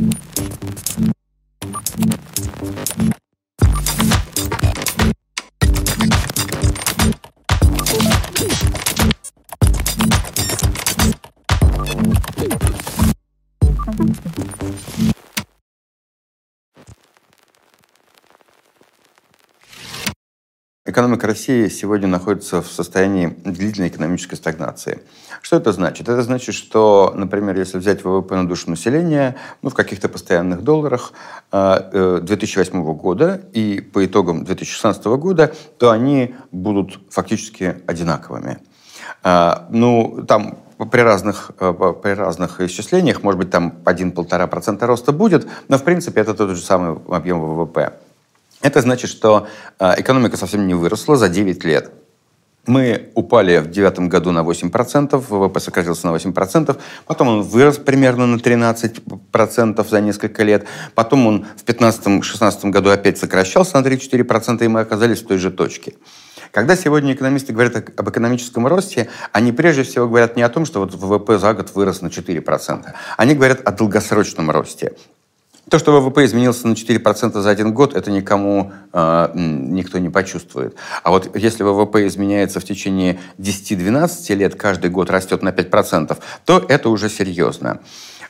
Mm-hmm. Экономика России сегодня находится в состоянии длительной экономической стагнации. Что это значит? Это значит, что, например, если взять ВВП на душу населения ну, в каких-то постоянных долларах 2008 э, года и по итогам 2016 года, то они будут фактически одинаковыми. А, ну, там при разных, э, при разных исчислениях, может быть, там 1-1,5% роста будет, но, в принципе, это тот же самый объем ВВП. Это значит, что э, экономика совсем не выросла за 9 лет. Мы упали в девятом году на 8%, ВВП сократился на 8%, потом он вырос примерно на 13% за несколько лет, потом он в 2015-2016 году опять сокращался на 3-4%, и мы оказались в той же точке. Когда сегодня экономисты говорят об экономическом росте, они прежде всего говорят не о том, что вот ВВП за год вырос на 4%. Они говорят о долгосрочном росте. То, что ВВП изменился на 4% за один год, это никому э, никто не почувствует. А вот если ВВП изменяется в течение 10-12 лет, каждый год растет на 5%, то это уже серьезно.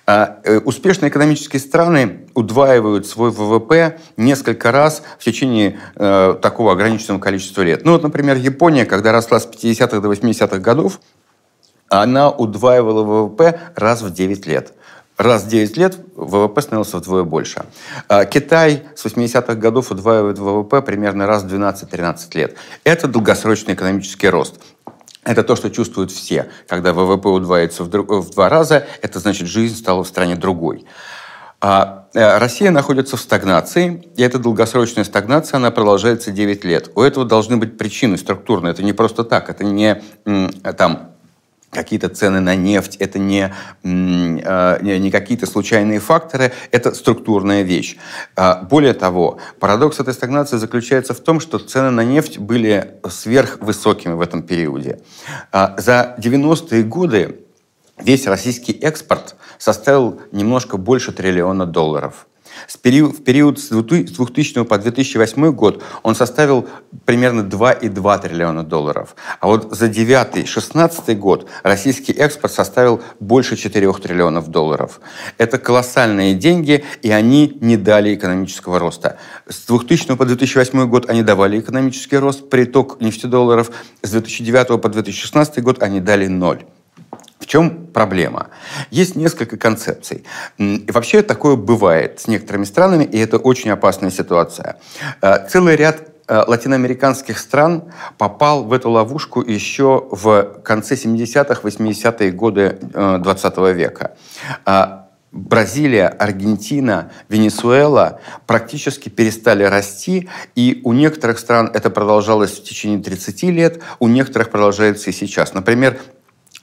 А, э, успешные экономические страны удваивают свой ВВП несколько раз в течение э, такого ограниченного количества лет. Ну вот, например, Япония, когда росла с 50-х до 80-х годов, она удваивала ВВП раз в 9 лет раз в 9 лет ВВП становился вдвое больше. А Китай с 80-х годов удваивает ВВП примерно раз в 12-13 лет. Это долгосрочный экономический рост. Это то, что чувствуют все. Когда ВВП удваивается в, два раза, это значит, жизнь стала в стране другой. А э, Россия находится в стагнации, и эта долгосрочная стагнация, она продолжается 9 лет. У этого должны быть причины структурные. Это не просто так, это не там какие-то цены на нефть, это не, а, не, не какие-то случайные факторы, это структурная вещь. А, более того, парадокс этой стагнации заключается в том, что цены на нефть были сверхвысокими в этом периоде. А, за 90-е годы весь российский экспорт составил немножко больше триллиона долларов. В период с 2000 по 2008 год он составил примерно 2,2 триллиона долларов. А вот за 2009-2016 год российский экспорт составил больше 4 триллионов долларов. Это колоссальные деньги, и они не дали экономического роста. С 2000 по 2008 год они давали экономический рост, приток нефтедолларов. С 2009 по 2016 год они дали ноль. В чем проблема? Есть несколько концепций. И вообще такое бывает с некоторыми странами, и это очень опасная ситуация. Э, целый ряд э, латиноамериканских стран попал в эту ловушку еще в конце 70-х, 80-е годы 20 э, века. Бразилия, Аргентина, Венесуэла практически перестали расти, и у некоторых стран это продолжалось в течение 30 лет, у некоторых продолжается и сейчас. Например,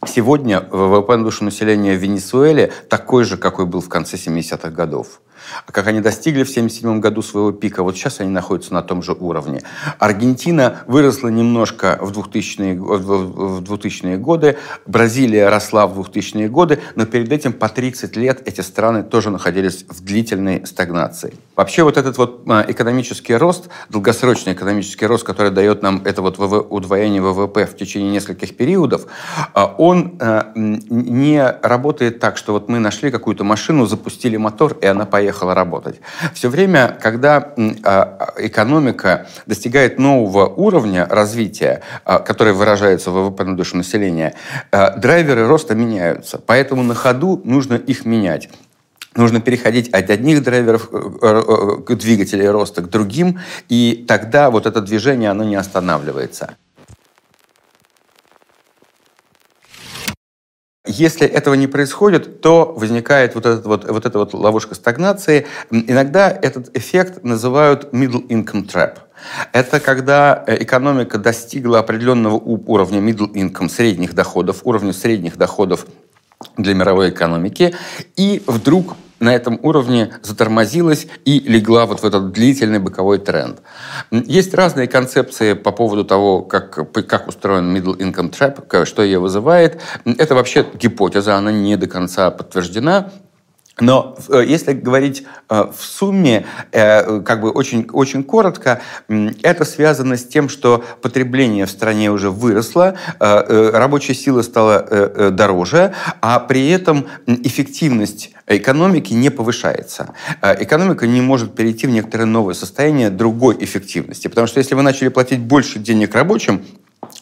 Сегодня ВВП на душу населения в Венесуэле такой же, какой был в конце 70-х годов. А как они достигли в 1977 году своего пика, вот сейчас они находятся на том же уровне. Аргентина выросла немножко в 2000-е, в 2000 годы, Бразилия росла в 2000-е годы, но перед этим по 30 лет эти страны тоже находились в длительной стагнации. Вообще вот этот вот а, экономический рост, долгосрочный экономический рост, который дает нам это вот удвоение ВВП в течение нескольких периодов, а, он а, не работает так, что вот мы нашли какую-то машину, запустили мотор, и она поехала поехала работать. Все время, когда а, экономика достигает нового уровня развития, а, который выражается в ВВП на душу населения, а, драйверы роста меняются. Поэтому на ходу нужно их менять. Нужно переходить от одних драйверов э, э, э, к двигателей роста к другим, и тогда вот это движение, оно не останавливается. Если этого не происходит, то возникает вот, этот вот, вот эта вот ловушка стагнации. Иногда этот эффект называют middle income trap. Это когда э, экономика достигла определенного уровня middle income, средних доходов, уровня средних доходов для мировой экономики, и вдруг на этом уровне затормозилась и легла вот в этот длительный боковой тренд. Есть разные концепции по поводу того, как, как устроен middle income trap, что ее вызывает. Это вообще гипотеза, она не до конца подтверждена. Но э, если говорить э, в сумме, э, как бы очень, очень коротко, это связано с тем, что потребление в стране уже выросло, рабочая сила стала дороже, а при этом эффективность экономики не повышается. Экономика не может перейти в некоторое новое состояние другой эффективности. Потому что если вы начали платить больше денег рабочим,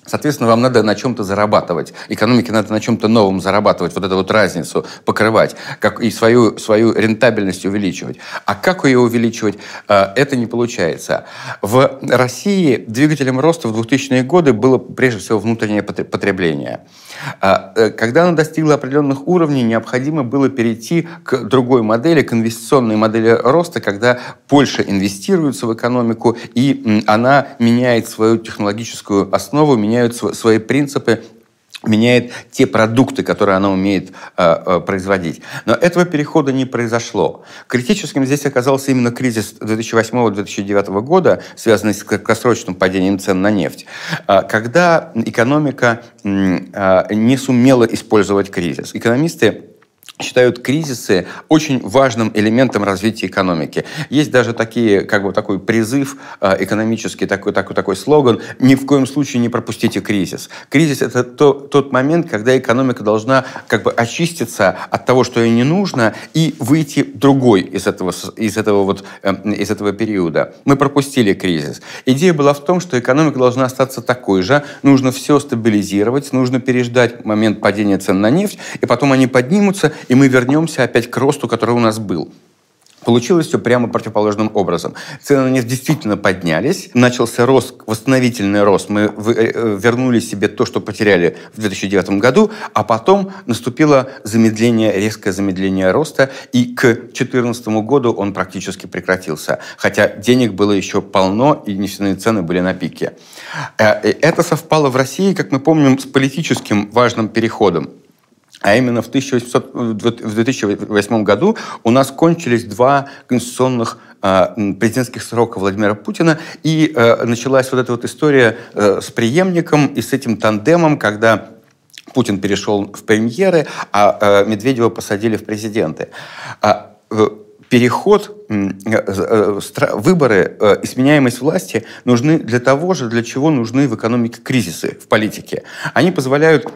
Соответственно, вам надо на чем-то зарабатывать. Экономике надо на чем-то новом зарабатывать, вот эту вот разницу покрывать, как и свою, свою рентабельность увеличивать. А как ее увеличивать, э, это не получается. В России двигателем роста в 2000-е годы было прежде всего внутреннее потребление. А, э, когда оно достигло определенных уровней, необходимо было перейти к другой модели, к инвестиционной модели роста, когда больше инвестируется в экономику, и она меняет свою технологическую основу, меняет свои принципы, меняет те продукты, которые она умеет э, э, производить. Но этого перехода не произошло. Критическим здесь оказался именно кризис 2008-2009 года, связанный с краткосрочным падением цен на нефть, э, когда экономика э, не сумела использовать кризис. Экономисты считают кризисы очень важным элементом развития экономики. Есть даже такие, как бы такой призыв э, экономический, такой, такой, такой слоган «Ни в коем случае не пропустите кризис». Кризис – это то, тот момент, когда экономика должна как бы очиститься от того, что ей не нужно, и выйти другой из этого, из этого, вот, э, из этого периода. Мы пропустили кризис. Идея была в том, что экономика должна остаться такой же, нужно все стабилизировать, нужно переждать момент падения цен на нефть, и потом они поднимутся, и мы вернемся опять к росту, который у нас был. Получилось все прямо противоположным образом. Цены на нефть действительно поднялись, начался рост, восстановительный рост. Мы э, вернули себе то, что потеряли в 2009 году, а потом наступило замедление, резкое замедление роста, и к 2014 году он практически прекратился. Хотя денег было еще полно, и нефтяные цены были на пике. Э, э, это совпало в России, как мы помним, с политическим важным переходом. А именно в, 1800, в 2008 году у нас кончились два конституционных а, президентских срока Владимира Путина, и э, началась вот эта вот история э, с преемником и с этим тандемом, когда Путин перешел в премьеры, а э, Медведева посадили в президенты. А, переход, выборы и сменяемость власти нужны для того же, для чего нужны в экономике кризисы, в политике. Они позволяют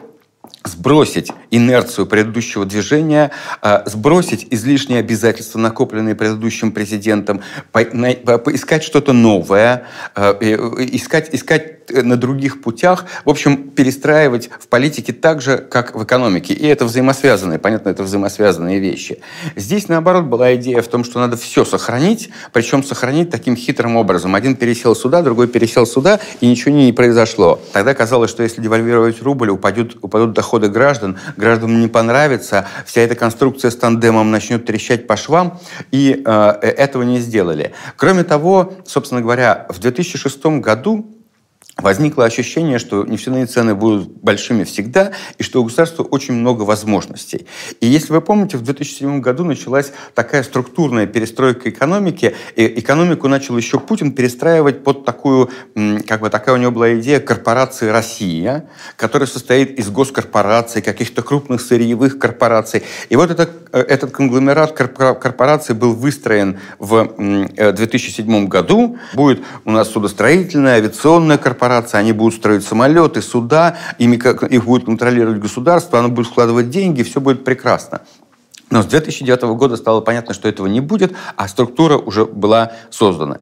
сбросить инерцию предыдущего движения, а, сбросить излишние обязательства, накопленные предыдущим президентом, поискать что-то новое, а, искать, искать на других путях, в общем, перестраивать в политике так же, как в экономике. И это взаимосвязанные, понятно, это взаимосвязанные вещи. Здесь, наоборот, была идея в том, что надо все сохранить, причем сохранить таким хитрым образом. Один пересел сюда, другой пересел сюда, и ничего не произошло. Тогда казалось, что если девальвировать рубль, упадет, упадут доходы граждан, гражданам не понравится, вся эта конструкция с тандемом начнет трещать по швам, и э, этого не сделали. Кроме того, собственно говоря, в 2006 году возникло ощущение, что нефтяные цены будут большими всегда, и что у государства очень много возможностей. И если вы помните, в 2007 году началась такая структурная перестройка экономики, и экономику начал еще Путин перестраивать под такую, как бы такая у него была идея корпорации «Россия», которая состоит из госкорпораций, каких-то крупных сырьевых корпораций. И вот это, э, этот конгломерат корпораций был выстроен в 2007 э, году. Будет у нас судостроительная, авиационная корпорация, корпорации, они будут строить самолеты, суда, ими как, их будет контролировать государство, оно будет вкладывать деньги, все будет прекрасно. Но с 2009 года стало понятно, что этого не будет, а структура уже была создана.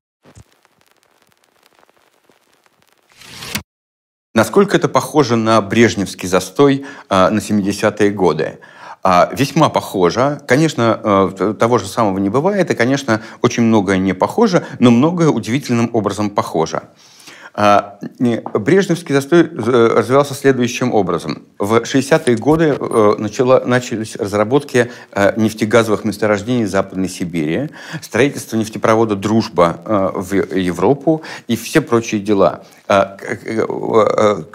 Насколько это похоже на брежневский застой э, на 70-е годы? А, весьма похоже. Конечно, э, того же самого не бывает, и, конечно, очень многое не похоже, но многое удивительным образом похоже. А, Брежневский застой э, развивался следующим образом. В 60-е годы э, начало, начались разработки э, нефтегазовых месторождений Западной Сибири, строительство нефтепровода «Дружба» в Европу и все прочие дела. А,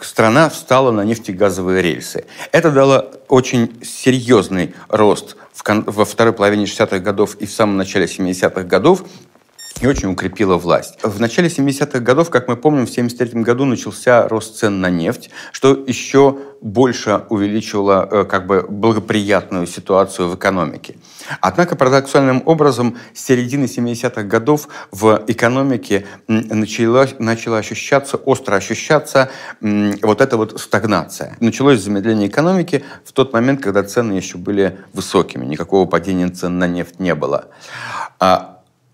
страна встала на нефтегазовые рельсы. Это дало очень серьезный рост во второй половине 60-х годов и в самом начале 70-х годов и очень укрепила власть. В начале 70-х годов, как мы помним, в 73 году начался рост цен на нефть, что еще больше увеличивало э, как бы благоприятную ситуацию в экономике. Однако парадоксальным образом с середины 70-х годов в экономике начала, начала ощущаться, остро ощущаться вот эта вот стагнация. Началось замедление экономики в тот момент, когда цены еще были высокими, никакого падения цен на нефть не было.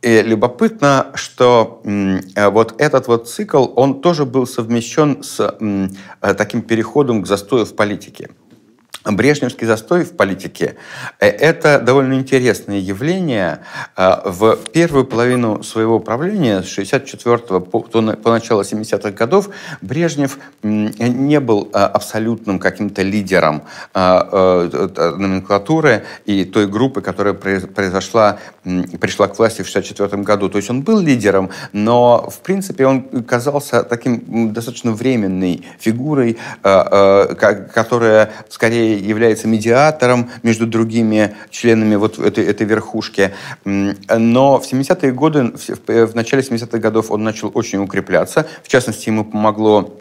И любопытно, что э, вот этот вот цикл, он тоже был совмещен с э, таким переходом к застою в политике. Брежневский застой в политике э, – это довольно интересное явление. Э, в первую половину своего правления, с 64 по, по начало 70-х годов, Брежнев не был э, абсолютным каким-то лидером номенклатуры и той группы, которая произошла, пришла к власти в 64 году. То есть он был лидером, но, в принципе, он казался таким достаточно временной фигурой, которая скорее является медиатором между другими членами вот этой, этой верхушки. Но в 70-е годы, в начале 70-х годов он начал очень укрепляться. В частности, ему помогло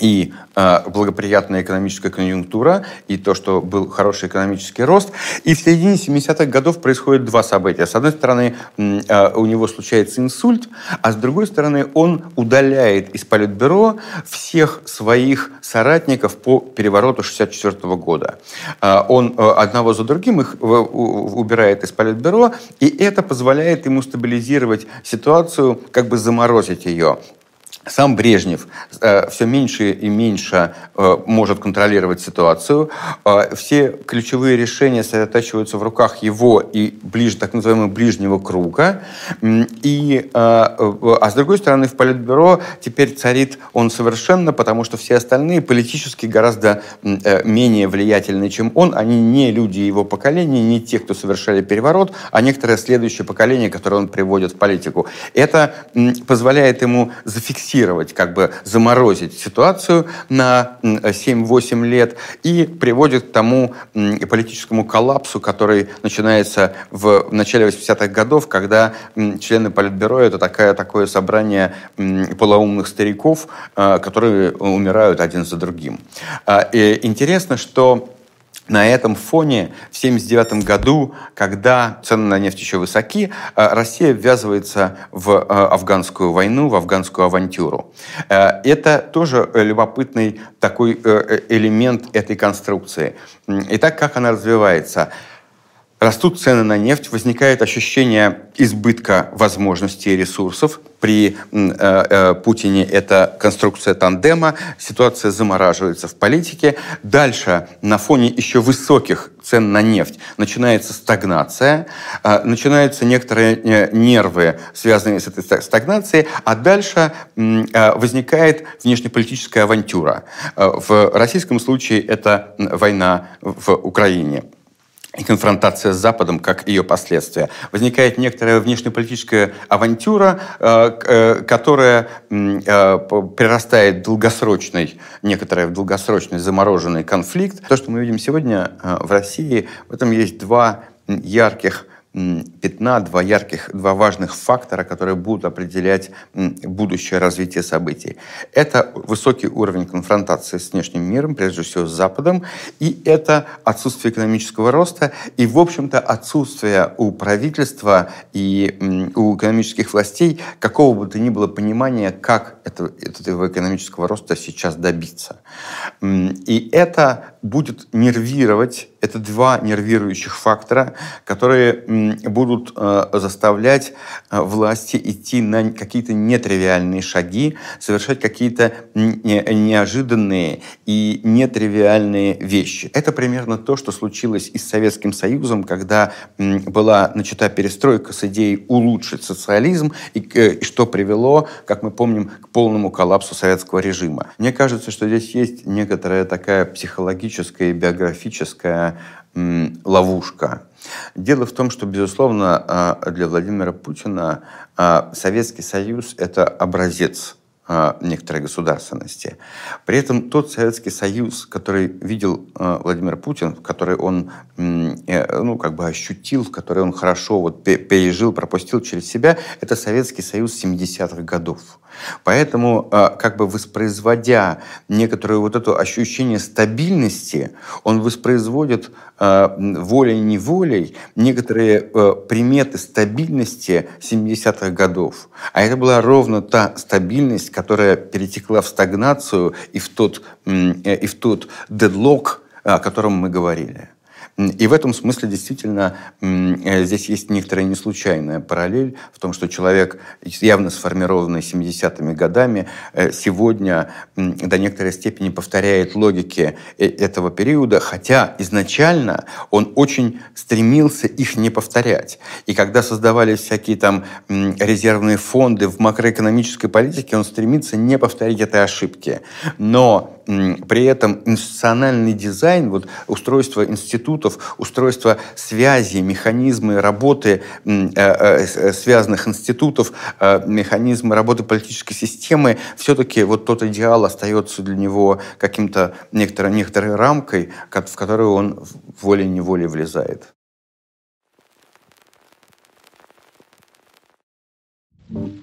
и э, благоприятная экономическая конъюнктура, и то, что был хороший экономический рост. И в середине 70-х годов происходит два события. С одной стороны, э, у него случается инсульт, а с другой стороны, он удаляет из Политбюро всех своих соратников по перевороту 64 года. Э, он э, одного за другим их убирает из Политбюро, и это позволяет ему стабилизировать ситуацию, как бы заморозить ее. Сам Брежнев э, все меньше и меньше э, может контролировать ситуацию. Э, все ключевые решения сосредотачиваются в руках его и ближе, так называемого ближнего круга. И, э, а с другой стороны, в Политбюро теперь царит он совершенно, потому что все остальные политически гораздо менее влиятельны, чем он. Они не люди его поколения, не те, кто совершали переворот, а некоторое следующее поколение, которое он приводит в политику. Это позволяет ему зафиксировать зафиксировать, как бы заморозить ситуацию на 7-8 лет и приводит к тому политическому коллапсу, который начинается в начале 80-х годов, когда члены Политбюро — это такая, такое собрание полоумных стариков, а, которые умирают один за другим. А, и интересно, что на этом фоне в 1979 году, когда цены на нефть еще высоки, э, Россия ввязывается в э, афганскую войну, в афганскую авантюру. Э, это тоже любопытный такой элемент этой конструкции. Итак, как она развивается? Растут цены на нефть, возникает ощущение избытка возможностей и ресурсов. При э, э, Путине это конструкция тандема, ситуация замораживается в политике. Дальше, на фоне еще высоких цен на нефть, начинается стагнация, э, начинаются некоторые нервы, связанные с этой стагнацией, а дальше возникает внешнеполитическая авантюра. В российском случае это война в Украине и конфронтация с Западом как ее последствия. Возникает некоторая внешнеполитическая авантюра, э, э, которая э, перерастает в долгосрочный, некоторый долгосрочный замороженный конфликт. То, что мы видим сегодня в России, в этом есть два ярких пятна, два ярких, два важных фактора, которые будут определять будущее развитие событий. Это высокий уровень конфронтации с внешним миром, прежде всего с Западом, и это отсутствие экономического роста, и, в общем-то, отсутствие у правительства и у экономических властей какого бы то ни было понимания, как это, этого экономического роста сейчас добиться. И это будет нервировать, это два нервирующих фактора, которые будут э, заставлять э, власти идти на какие-то нетривиальные шаги, совершать какие-то неожиданные и нетривиальные вещи. Это примерно то, что случилось и с Советским Союзом, когда была начата перестройка с идеей улучшить социализм, э, и что привело, как мы помним, к полному коллапсу советского режима. Мне кажется, что здесь есть некоторая такая психологическая и биографическая ловушка. Дело в том, что, безусловно, а, для Владимира Путина а, Советский Союз – это образец некоторой государственности. При этом тот Советский Союз, который видел э, Владимир Путин, который он ну, как бы ощутил, который он хорошо вот пережил, пропустил через себя, это Советский Союз 70-х годов. Поэтому, как бы воспроизводя некоторое вот это ощущение стабильности, он воспроизводит волей-неволей некоторые приметы стабильности 70-х годов. А это была ровно та стабильность, которая перетекла в стагнацию и в тот, э, и в тот дедлок, о котором мы говорили. И в этом смысле действительно э, здесь есть некоторая неслучайная параллель в том, что человек, явно сформированный 70-ми годами, э, сегодня до некоторой степени повторяет логики э, этого периода, хотя изначально он очень стремился их не повторять. И когда создавались всякие там резервные фонды в макроэкономической политике, он стремится не повторить этой ошибки. Но при этом институциональный дизайн, вот устройство институтов, устройство связи, механизмы работы э, э, э, связанных институтов, механизмы работы политической системы, все-таки вот тот идеал остается для него каким-то некоторой, некоторой рамкой, в которую он волей-неволей влезает. thank you